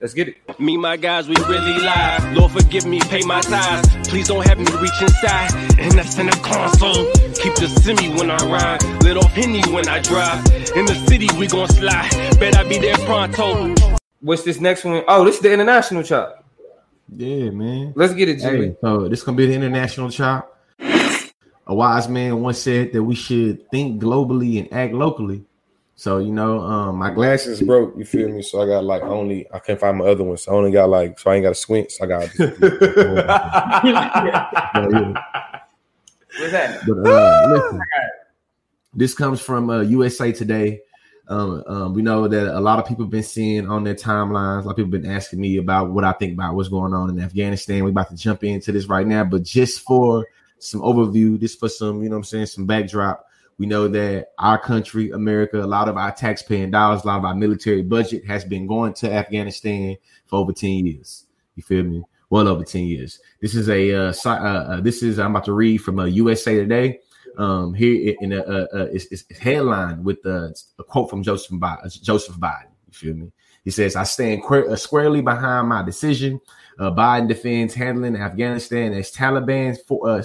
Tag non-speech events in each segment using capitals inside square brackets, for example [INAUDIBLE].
Let's get it. Me, my guys, we really live. Lord, forgive me, pay my tithes. Please don't have me reach inside. And that's in the console. Keep the semi when I ride. Lit off Henny when I drive. In the city, we gon' slide. Bet I be there pronto. What's this next one? Oh, this is the international chop. Yeah, man. Let's get it, Jimmy. Hey, so this gonna be the international chop. A wise man once said that we should think globally and act locally. So you know, um, my glasses broke. You feel me? So I got like only I can't find my other one. So I only got like so I ain't got a squint. So I got. [LAUGHS] [LAUGHS] What's that? But uh, listen, this comes from uh, USA Today. Um, um, we know that a lot of people have been seeing on their timelines. A lot of people have been asking me about what I think about what's going on in Afghanistan. We're about to jump into this right now, but just for some overview, just for some, you know, what I'm saying, some backdrop. We know that our country, America, a lot of our taxpaying dollars, a lot of our military budget has been going to Afghanistan for over 10 years. You feel me? Well over 10 years. This is a uh, uh, uh, this is I'm about to read from a uh, USA Today. Um, here in a, uh, uh, it's, it's headline with a quote from Joseph Biden. Joseph Biden. You feel me? He says, "I stand que- squarely behind my decision." Uh, Biden defends handling Afghanistan as Taliban for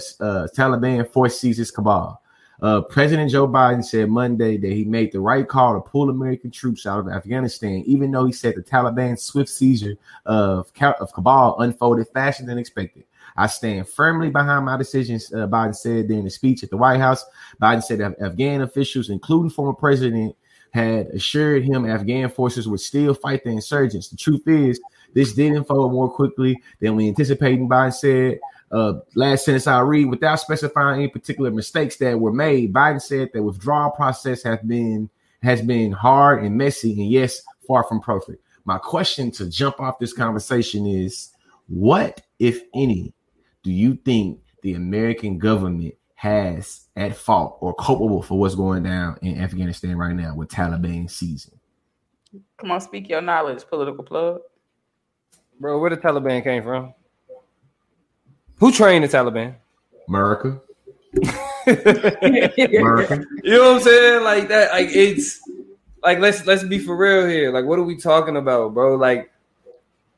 Taliban force seizes Kabul. Uh, President Joe Biden said Monday that he made the right call to pull American troops out of Afghanistan, even though he said the Taliban's swift seizure of, of Kabul unfolded faster than expected. I stand firmly behind my decisions, uh, Biden said during the speech at the White House. Biden said that Afghan officials, including former President, had assured him Afghan forces would still fight the insurgents. The truth is, this did unfold more quickly than we anticipated, Biden said. Uh, last sentence I read, without specifying any particular mistakes that were made, Biden said the withdrawal process has been has been hard and messy, and yes, far from perfect. My question to jump off this conversation is, what, if any, do you think the American government has at fault or culpable for what's going down in Afghanistan right now with Taliban season? Come on, speak your knowledge, political plug. Bro, where the Taliban came from? Who trained the Taliban? America. [LAUGHS] America. You know what I'm saying? Like that. Like it's like let's let's be for real here. Like what are we talking about, bro? Like,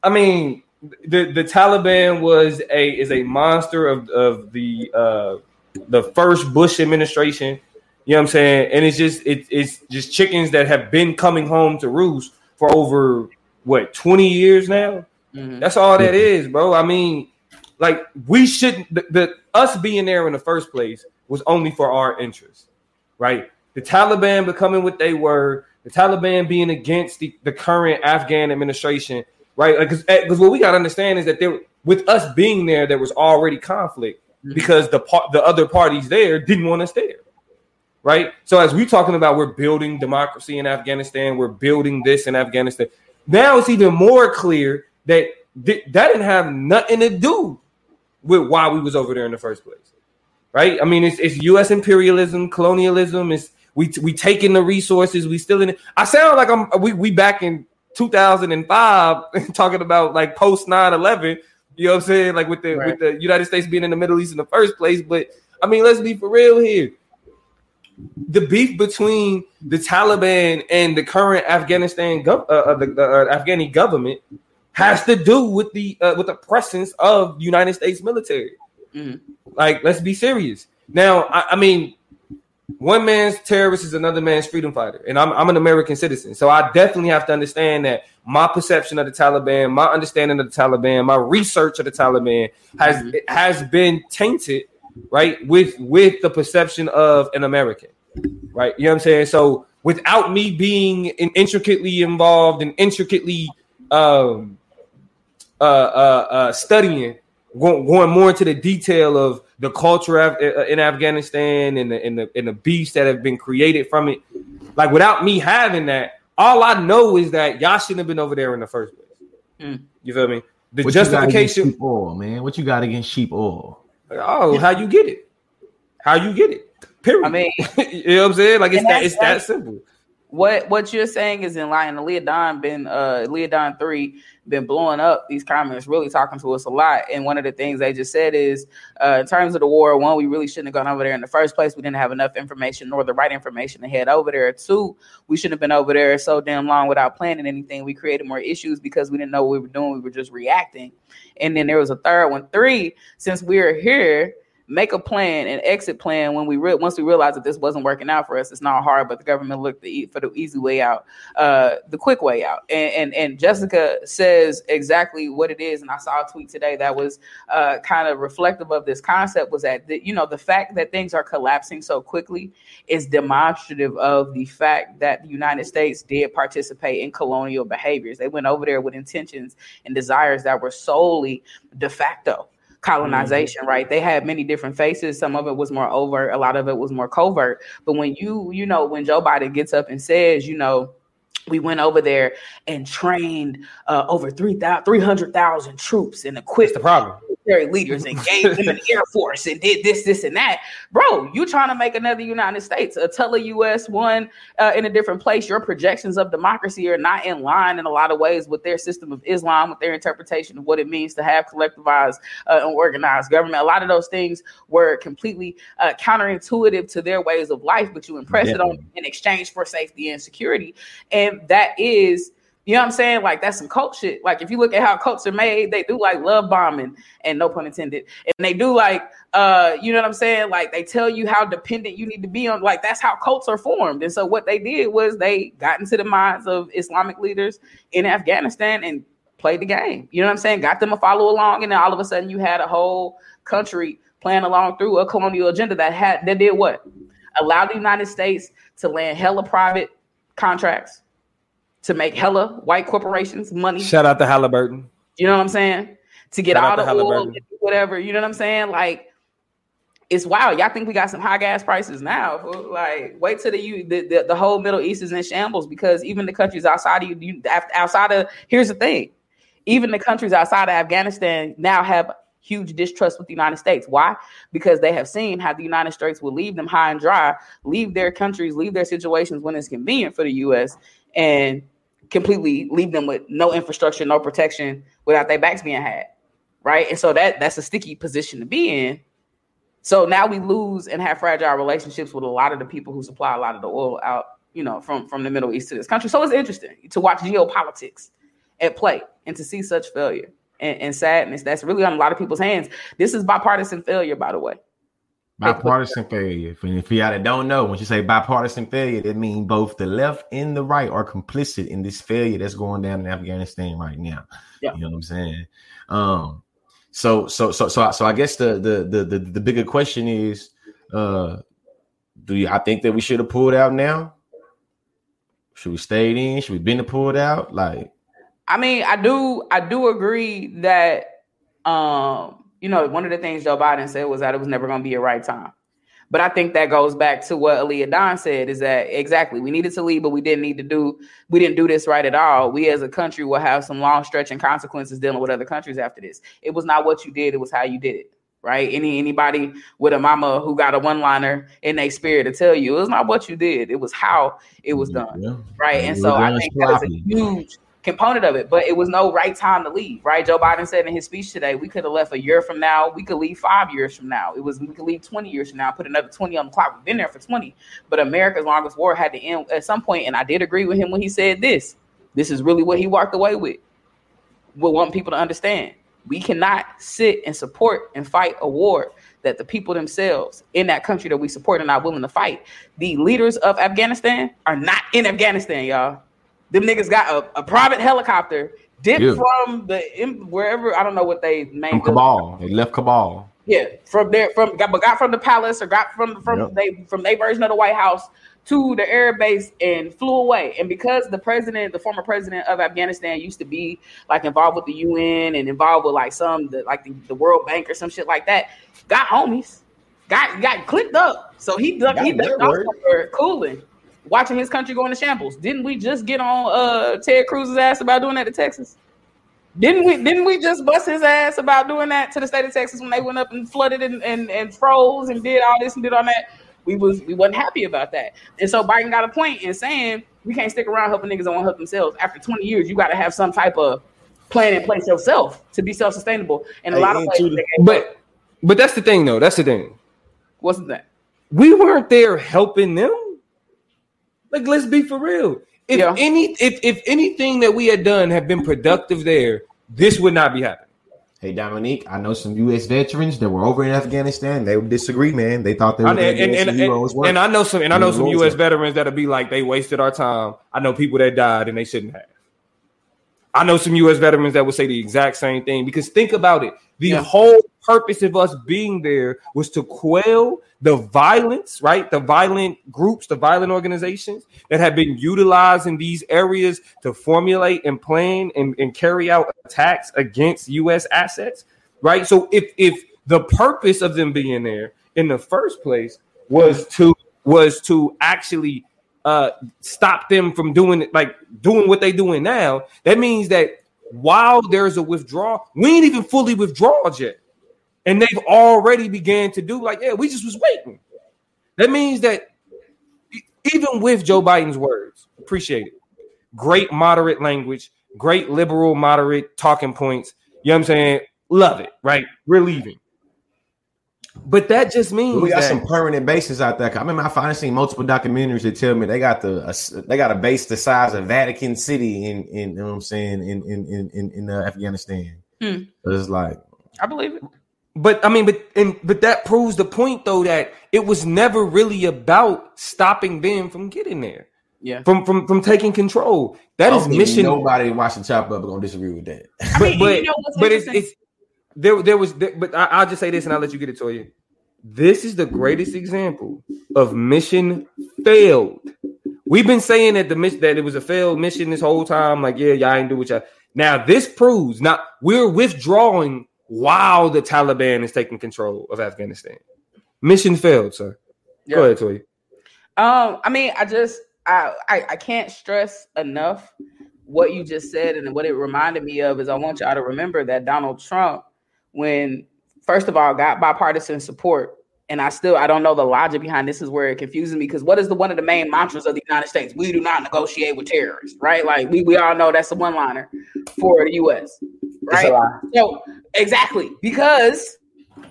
I mean, the the Taliban was a is a monster of of the uh the first Bush administration. You know what I'm saying? And it's just it, it's just chickens that have been coming home to roost for over what 20 years now. Mm-hmm. That's all that is, bro. I mean, like we shouldn't the, the, us being there in the first place was only for our interest, right? The Taliban becoming what they were, the Taliban being against the, the current Afghan administration, right? Because like, because what we got to understand is that there with us being there, there was already conflict mm-hmm. because the part the other parties there didn't want us there. Right. So as we're talking about we're building democracy in Afghanistan, we're building this in Afghanistan. Now it's even more clear that th- that didn't have nothing to do with why we was over there in the first place, right? I mean, it's, it's U.S. imperialism, colonialism. It's we we taking the resources, we still in it. I sound like I'm we we back in 2005 [LAUGHS] talking about like post 9-11 you know what i'm saying like with the right. with the united states being in the middle east in the first place but i mean let's be for real here the beef between the taliban and the current afghanistan gov- uh, uh, the uh, afghani government has to do with the uh, with the presence of United States military. Mm-hmm. Like, let's be serious. Now, I, I, mean, one man's terrorist is another man's freedom fighter, and I'm I'm an American citizen, so I definitely have to understand that my perception of the Taliban, my understanding of the Taliban, my research of the Taliban has mm-hmm. has been tainted, right, with with the perception of an American, right? You know what I'm saying? So without me being intricately involved and intricately um uh, uh, uh, studying, going, going more into the detail of the culture of, uh, in Afghanistan and the, and the and the beasts that have been created from it. Like without me having that, all I know is that y'all shouldn't have been over there in the first place. Mm. You feel me? The what justification, sheep oil, man. What you got against sheep oil? Oh, how you get it? How you get it? Period. I mean, [LAUGHS] you know what I'm saying? Like it's that it's that simple. what what you're saying is in line. The Leodon been uh Leodon three been blowing up these comments, really talking to us a lot. And one of the things they just said is, uh, in terms of the war, one, we really shouldn't have gone over there in the first place. We didn't have enough information nor the right information to head over there. Two, we shouldn't have been over there so damn long without planning anything. We created more issues because we didn't know what we were doing. We were just reacting. And then there was a third one. Three, since we are here make a plan, an exit plan when we re- once we realized that this wasn't working out for us. It's not hard, but the government looked the, for the easy way out, uh, the quick way out. And, and, and Jessica says exactly what it is. And I saw a tweet today that was uh, kind of reflective of this concept. Was that the, you know the fact that things are collapsing so quickly is demonstrative of the fact that the United States did participate in colonial behaviors. They went over there with intentions and desires that were solely de facto colonization, mm-hmm. right? They had many different faces. Some of it was more overt, a lot of it was more covert. But when you, you know, when Joe Biden gets up and says, you know, we went over there and trained uh, over 300,000 troops and equipped the problem military [LAUGHS] leaders and gave them an [LAUGHS] air force and did this, this, and that. Bro, you trying to make another United States, a tele US one uh, in a different place. Your projections of democracy are not in line in a lot of ways with their system of Islam, with their interpretation of what it means to have collectivized uh, and organized government. A lot of those things were completely uh, counterintuitive to their ways of life, but you impress yeah. it on in exchange for safety and security. And that is you know what I'm saying? Like that's some cult shit. Like if you look at how cults are made, they do like love bombing and no pun intended. And they do like uh, you know what I'm saying? Like they tell you how dependent you need to be on like that's how cults are formed. And so what they did was they got into the minds of Islamic leaders in Afghanistan and played the game. You know what I'm saying? Got them to follow along and then all of a sudden you had a whole country playing along through a colonial agenda that had that did what? Allowed the United States to land hella private contracts to make hella white corporations money. Shout out to Halliburton. You know what I'm saying? To get Shout out of oil, whatever. You know what I'm saying? Like it's wild. Y'all think we got some high gas prices now? Like, wait till the the, the, the whole Middle East is in shambles because even the countries outside of you, you outside of here's the thing, even the countries outside of Afghanistan now have huge distrust with the United States. Why? Because they have seen how the United States will leave them high and dry, leave their countries, leave their situations when it's convenient for the U.S. and completely leave them with no infrastructure, no protection without their backs being had. Right. And so that that's a sticky position to be in. So now we lose and have fragile relationships with a lot of the people who supply a lot of the oil out, you know, from, from the Middle East to this country. So it's interesting to watch geopolitics at play and to see such failure and, and sadness. That's really on a lot of people's hands. This is bipartisan failure, by the way. Bipartisan failure. And if y'all don't know, when you say bipartisan failure, that means both the left and the right are complicit in this failure that's going down in Afghanistan right now. Yeah. You know what I'm saying? Um, so so so so so I guess the the the the, the bigger question is, uh, do you, I think that we should have pulled out now? Should we stayed in? Should we been to pulled out? Like, I mean, I do I do agree that um you know, one of the things Joe Biden said was that it was never going to be a right time. But I think that goes back to what Aaliyah Don said is that exactly we needed to leave, but we didn't need to do we didn't do this right at all. We as a country will have some long stretching consequences dealing with other countries after this. It was not what you did, it was how you did it. Right? Any anybody with a mama who got a one liner in their spirit to tell you it was not what you did, it was how it was done. Yeah. Right. And so I think that is a huge component of it, but it was no right time to leave, right? Joe Biden said in his speech today, we could have left a year from now, we could leave five years from now. It was we could leave 20 years from now, put another 20 on the clock. We've been there for 20, but America's longest war had to end at some point, and I did agree with him when he said this. This is really what he walked away with. We want people to understand. We cannot sit and support and fight a war that the people themselves in that country that we support are not willing to fight. The leaders of Afghanistan are not in Afghanistan, y'all. Them niggas got a, a private helicopter dipped yeah. from the wherever I don't know what they made. From Kabul, they left Kabul. Yeah, from there, from got but got from the palace or got from from yep. they from their version of the White House to the air base and flew away. And because the president, the former president of Afghanistan, used to be like involved with the UN and involved with like some the, like the, the World Bank or some shit like that, got homies, got got clipped up. So he ducked, he ducked off for cooling watching his country go into shambles. Didn't we just get on uh Ted Cruz's ass about doing that to Texas? Didn't we didn't we just bust his ass about doing that to the state of Texas when they went up and flooded and, and, and froze and did all this and did all that? we was we wasn't happy about that. And so Biden got a point in saying we can't stick around helping niggas that won't help themselves. After 20 years, you got to have some type of plan in place yourself to be self sustainable. And a lot of and places, to the- But but that's the thing though. That's the thing. what's that? We weren't there helping them. Like, let's be for real. If Yeah. any if if anything that we had done had been productive there, this would not be happening. Hey Dominique, I know some U.S. veterans that were over in Afghanistan. They would disagree, man. They thought they were And, and, and, and, heroes. work. and I know some and I know some US work. veterans that'll be like they wasted our time. I know people that died and they shouldn't have. I know some US veterans that would say the exact same thing because think about it. The Yeah. whole purpose of us being there was to quell the violence, right? The violent groups, the violent organizations that have been utilized in these areas to formulate and plan and, and carry out attacks against US assets, right? So if if the purpose of them being there in the first place was to was to actually uh stop them from doing like doing what they're doing now that means that while there's a withdrawal we ain't even fully withdrawn yet and they've already began to do like yeah we just was waiting that means that even with joe biden's words appreciate it great moderate language great liberal moderate talking points you know what i'm saying love it right we're leaving but that just means we got that- some permanent bases out there. I remember I finally seen multiple documentaries that tell me they got the a, they got a base the size of Vatican City in in you know what I'm saying in in in in, in uh, Afghanistan. Hmm. It's like I believe it. But I mean, but and but that proves the point though that it was never really about stopping them from getting there, Yeah. from from from taking control. That I is don't think mission. Nobody watching Chop Up gonna disagree with that. I but mean, but, you know but it's it's there there was there, but I, I'll just say this and I'll let you get it to you. This is the greatest example of mission failed. We've been saying that the mission that it was a failed mission this whole time. Like, yeah, y'all ain't do what y'all. Now this proves not we're withdrawing while the Taliban is taking control of Afghanistan. Mission failed, sir. Go ahead, Toy. Um, I mean, I just I, I I can't stress enough what you just said, and what it reminded me of is I want y'all to remember that Donald Trump, when first of all got bipartisan support, and I still I don't know the logic behind this is where it confuses me because what is the one of the main mantras of the United States? We do not negotiate with terrorists, right? Like we, we all know that's the one liner for the US, right? So exactly because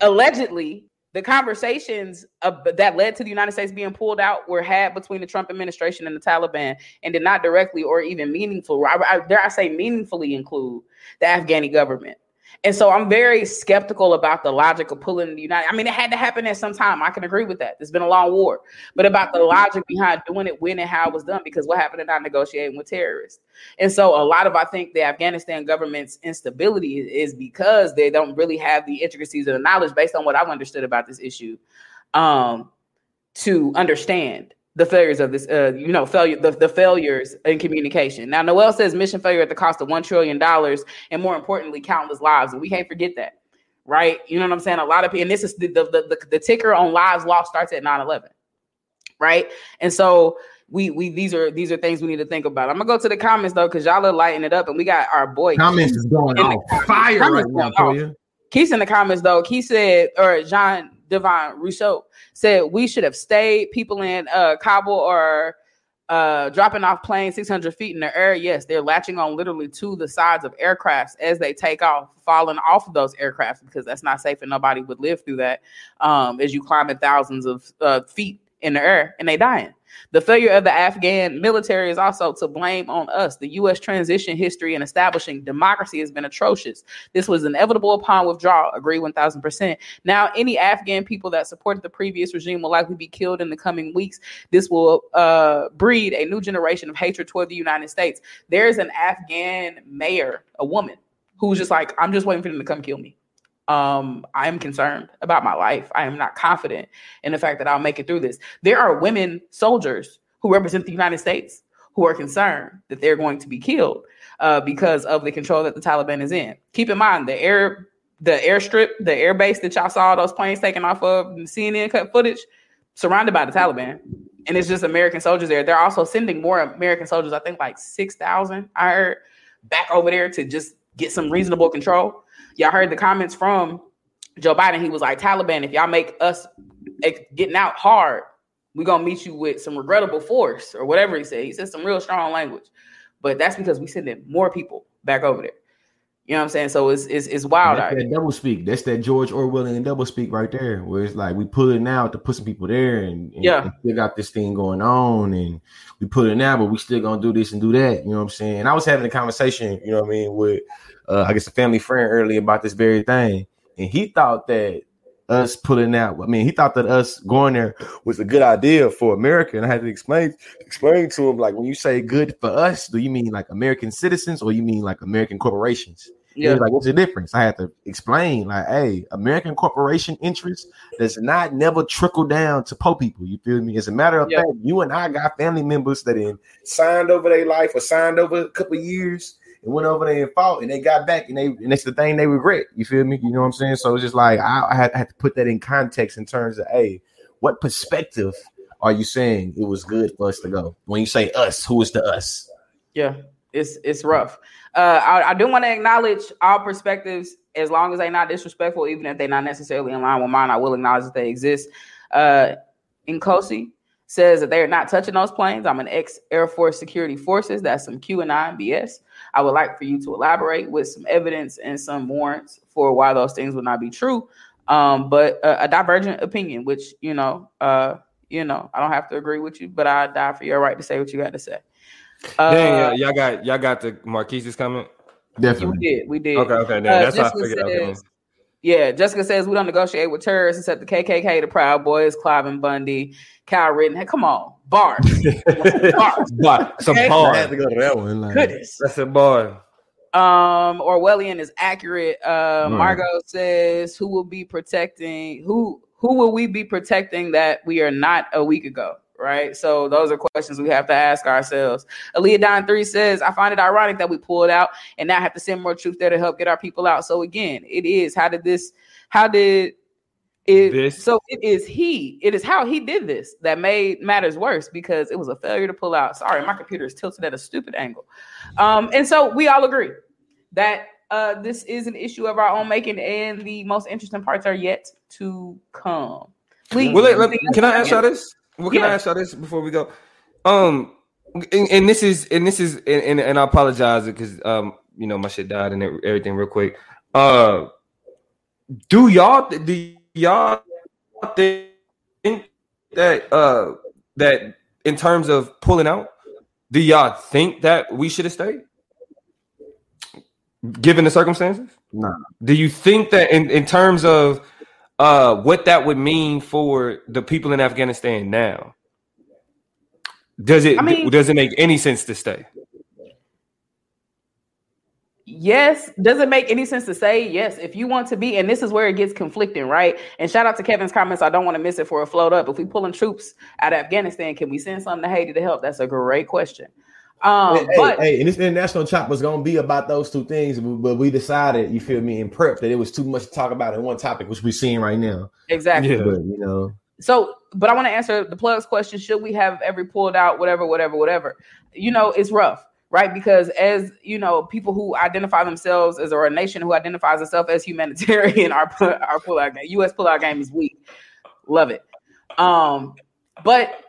allegedly the conversations of, that led to the United States being pulled out were had between the Trump administration and the Taliban, and did not directly or even meaningful, I, I, dare I say, meaningfully include the Afghani government. And so I'm very skeptical about the logic of pulling the United. I mean, it had to happen at some time. I can agree with that. It's been a long war, but about the logic behind doing it, when and how it was done, because what happened to not negotiating with terrorists. And so a lot of I think the Afghanistan government's instability is because they don't really have the intricacies of the knowledge based on what I've understood about this issue um, to understand the failures of this, uh, you know, failure the, the failures in communication. Now, Noel says mission failure at the cost of one trillion dollars, and more importantly, countless lives, and we can't forget that, right? You know what I'm saying? A lot of people, and this is the the, the, the ticker on lives lost starts at 9/11, right? And so we we these are these are things we need to think about. I'm gonna go to the comments though, because y'all are lighting it up, and we got our boy Comments is going on fire right now. Keith's in the comments though. Keith said, or Jean Devon Rousseau said, we should have stayed. People in uh, Kabul are uh, dropping off planes 600 feet in the air. Yes, they're latching on literally to the sides of aircrafts as they take off, falling off of those aircrafts because that's not safe and nobody would live through that um, as you climb in thousands of uh, feet in the air and they dying. The failure of the Afghan military is also to blame on us. The U.S. transition history in establishing democracy has been atrocious. This was inevitable upon withdrawal. Agree 1000%. Now, any Afghan people that supported the previous regime will likely be killed in the coming weeks. This will uh, breed a new generation of hatred toward the United States. There's an Afghan mayor, a woman, who's just like, I'm just waiting for them to come kill me. Um, I am concerned about my life. I am not confident in the fact that I'll make it through this. There are women soldiers who represent the United States who are concerned that they're going to be killed uh, because of the control that the Taliban is in. Keep in mind the air, the airstrip, the air base that y'all saw those planes taking off of CNN cut footage, surrounded by the Taliban, and it's just American soldiers there. They're also sending more American soldiers. I think like six thousand. I heard back over there to just get some reasonable control. Y'all heard the comments from Joe Biden. He was like, Taliban, if y'all make us getting out hard, We're gonna meet you with some regrettable force or whatever he said. He said some real strong language. But that's because we sending more people back over there. You know what I'm saying? So it's it's, it's wild out That's that double speak. That's that George Orwellian double speak right there, where it's like we put it now to put some people there, and, and Yeah. and still got this thing going on, and we put it now, but we still gonna do this and do that. You know what I'm saying? And I was having a conversation, you know what I mean, with uh, I guess a family friend earlier about this very thing, and he thought that us pulling out. I mean, he thought that us going there was a good idea for America, and I had to explain explain to him like when you say good for us, do you mean like American citizens or you mean like American corporations? He Yeah. was like, what's the difference? I had to explain, like, hey, American corporation interest does not never trickle down to poor people. You feel me? As a matter of Yeah. fact, you and I got family members that in signed over their life or signed over a couple years and went over there and fought and they got back and they and it's the thing they regret. You feel me? You know what I'm saying? So it's just like I, I had, I had to put that in context in terms of hey, what perspective are you saying it was good for us to go? When you say us, who is the us? Yeah, it's it's rough. Uh, I, I do want to acknowledge all perspectives, as long as they're not disrespectful, even if they're not necessarily in line with mine. I will acknowledge that they exist. Uh, says that they're not touching those planes. I'm an ex Air Force Security Forces. That's some q QAnon BS. I would like for you to elaborate with some evidence and some warrants for why those things would not be true. Um, but a, a divergent opinion, which you know, uh, you know, I don't have to agree with you, but I die for your right to say what you got to say. Uh, Dang, yeah, y'all got y'all got the Marquise's comment. we did, we did. Okay, okay, then Uh, that's how I Jessica figured. Okay, says- Yeah, Jessica says we don't negotiate with terrorists except the KKK, the Proud Boys, Cliven Bundy, Kyle Rittenhouse. Hey, come on, bars, [LAUGHS] bars. but some Okay. I bar. had to go to that one. Like, Goodness. That's a bar. Um, Orwellian is accurate. Uh, Right. Margot says, "Who will be protecting who? Who will we be protecting that we are not a week ago?" Right. So those are questions we have to ask ourselves. Aaliyah Don Three says, "I find it ironic that we pulled out and now have to send more troops there to help get our people out." So again, it is how did this? How did it? This- So it is he. It is how he did this that made matters worse because it was a failure to pull out. Sorry, my computer is tilted at a stupid angle. Um, and so we all agree that uh, this is an issue of our own making, and the most interesting parts are yet to come. Please, Well, let, let- can I ask y'all this? Well, can I ask y'all this before we go? Um, and, and this is and this is and, and, and I apologize because um you know my shit died and everything real quick. Uh, do y'all do y'all think that uh that in terms of pulling out, do y'all think that we should have stayed? Given the circumstances? No. Do you think that in, in terms of uh what that would mean for the people in Afghanistan now? Does it I mean- does it make any sense to stay? Yes. Does it make any sense to say yes? If you want to be, and this is where it gets conflicting, right? And shout out to Kevin's comments. I don't want to miss it for a float up. If we pulling troops out of Afghanistan, can we send something to Haiti to help? That's a great question. Um, Hey, but hey, and this international chop was gonna be about those two things, but but we decided, you feel me, in prep that it was too much to talk about in one topic, which we're seeing right now. exactly. Yeah. But you know, So, but I want to answer the plugs question. Should we have every pulled out, whatever, whatever, whatever? You know, it's rough, right? Because as you know, people who identify themselves as or a nation who identifies itself as humanitarian, [LAUGHS] our our pull out game, U.S. pull out game is weak. Love it. Um, but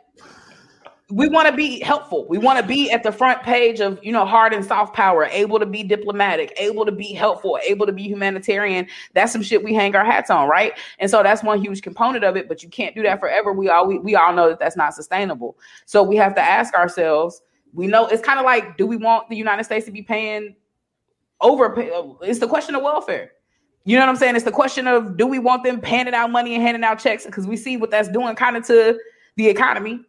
we want to be helpful. We want to be at the front page of you know hard and soft power, able to be diplomatic, able to be helpful, able to be humanitarian. That's some shit we hang our hats on, right? And so that's one huge component of it. But you can't do that forever. We all we, we all know that that's not sustainable. So we have to ask ourselves. We know it's kind of like, do we want the United States to be paying over? It's the question of welfare. You know what I'm saying? It's the question of do we want them handing out money and handing out checks because we see what that's doing kind of to the economy.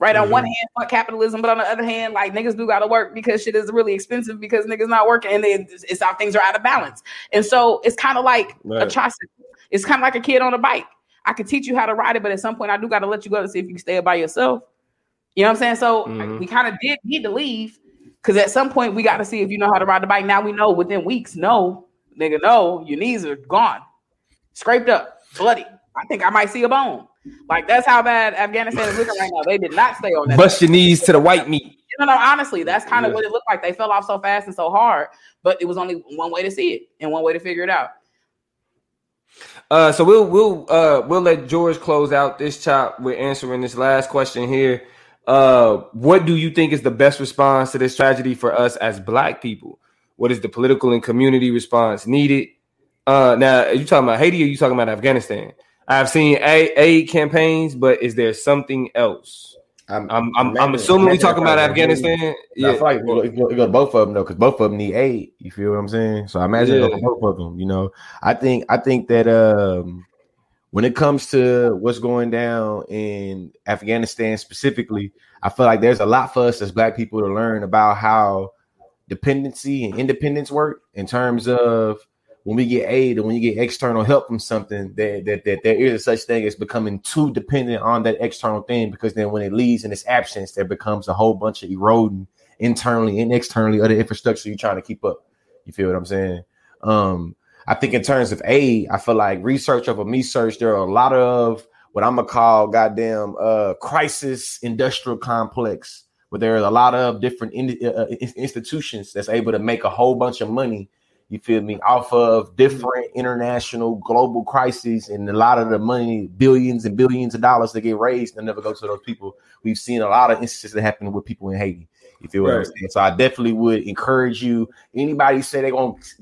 Right on one hand, fuck capitalism, but on the other hand, like niggas do got to work because shit is really expensive because niggas not working and then it's, it's how things are out of balance. And so it's kind of like a Right. tricycle. It's kind of like a kid on a bike. I could teach you how to ride it, but at some point I do got to let you go to see if you can stay by yourself. You know what I'm saying? So Mhm. we kind of did need to leave because at some point we got to see if you know how to ride the bike. Now we know within weeks, no, nigga, no, your knees are gone, scraped up, bloody. I think I might see a bone. Like that's how bad Afghanistan is looking right now. They did not stay on that. Bust your knees to the white meat. No, no, honestly, that's kind of Yeah. what it looked like. They fell off so fast and so hard, but it was only one way to see it and one way to figure it out. Uh, so we'll we'll uh we'll let George close out this chop with answering this last question here. Uh, what do you think is the best response to this tragedy for us as Black people? What is the political and community response needed? Uh, now are you talking about Haiti or you talking about Afghanistan? I've seen aid, aid campaigns, but is there something else? I'm I'm, I'm, I'm assuming we're talking about Afghanistan. Yeah, I feel like it go, both of them though, because both of them need aid. You feel what I'm saying? So I imagine yeah. both of them. You know, I think I think that um, when it comes to what's going down in Afghanistan specifically, I feel like there's a lot for us as Black people to learn about how dependency and independence work in terms of when we get aid or when you get external help from something, that, that, that there is such thing as becoming too dependent on that external thing because then when it leaves in its absence, there becomes a whole bunch of eroding internally and externally other infrastructure you're trying to keep up. You feel what I'm saying? Um, I think in terms of aid, I feel like research over me search, there are a lot of what I'm gonna call goddamn uh crisis industrial complex where there are a lot of different in, uh institutions that's able to make a whole bunch of money you feel me, off of different international global crises and a lot of the money, billions and billions of dollars that get raised and never go to those people. We've seen a lot of instances that happen with people in Haiti. You feel what. I'm saying? So I definitely would encourage you. Anybody say they want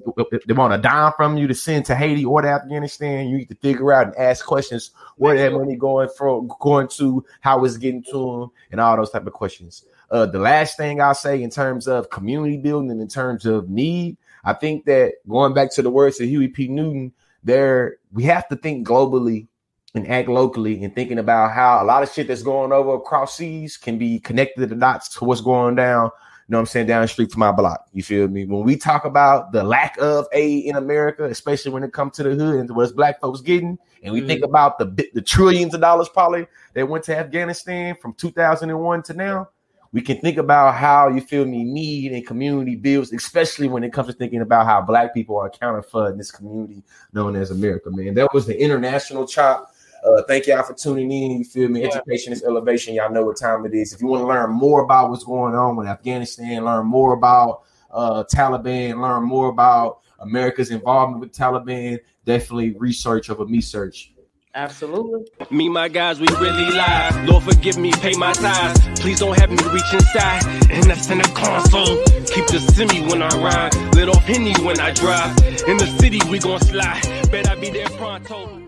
they want a dime from you to send to Haiti or to Afghanistan, you need to figure out and ask questions where that money going from, going to, how it's getting to them, and all those type of questions. Uh, the last thing I'll say in terms of community building and in terms of need, I think that going back to the words of Huey P. Newton, there we have to think globally and act locally and thinking about how a lot of shit that's going over across seas can be connected to the dots to what's going down. You know what I'm saying? Down the street from my block. You feel me? When we talk about the lack of aid in America, especially when it comes to the hood and what's black folks getting, and we mm-hmm. think about the the trillions of dollars probably that went to Afghanistan from 2001 to now, we can think about how you feel me need and community builds, especially when it comes to thinking about how black people are accounted for in this community known as America. Man, that was the international chop. Uh, thank y'all for tuning in. You feel me? Yeah. Education is elevation. Y'all know what time it is. If you want to learn more about what's going on with Afghanistan, learn more about uh, Taliban, learn more about America's involvement with Taliban, definitely research over me search. Absolutely. Me, my guys, we really lie. Lord, forgive me, pay my tithes. Please don't have me reach inside. And in the console. Keep the semi when I ride. Let off Henny when I drive. In the city, we gon' slide. Bet I be there pronto.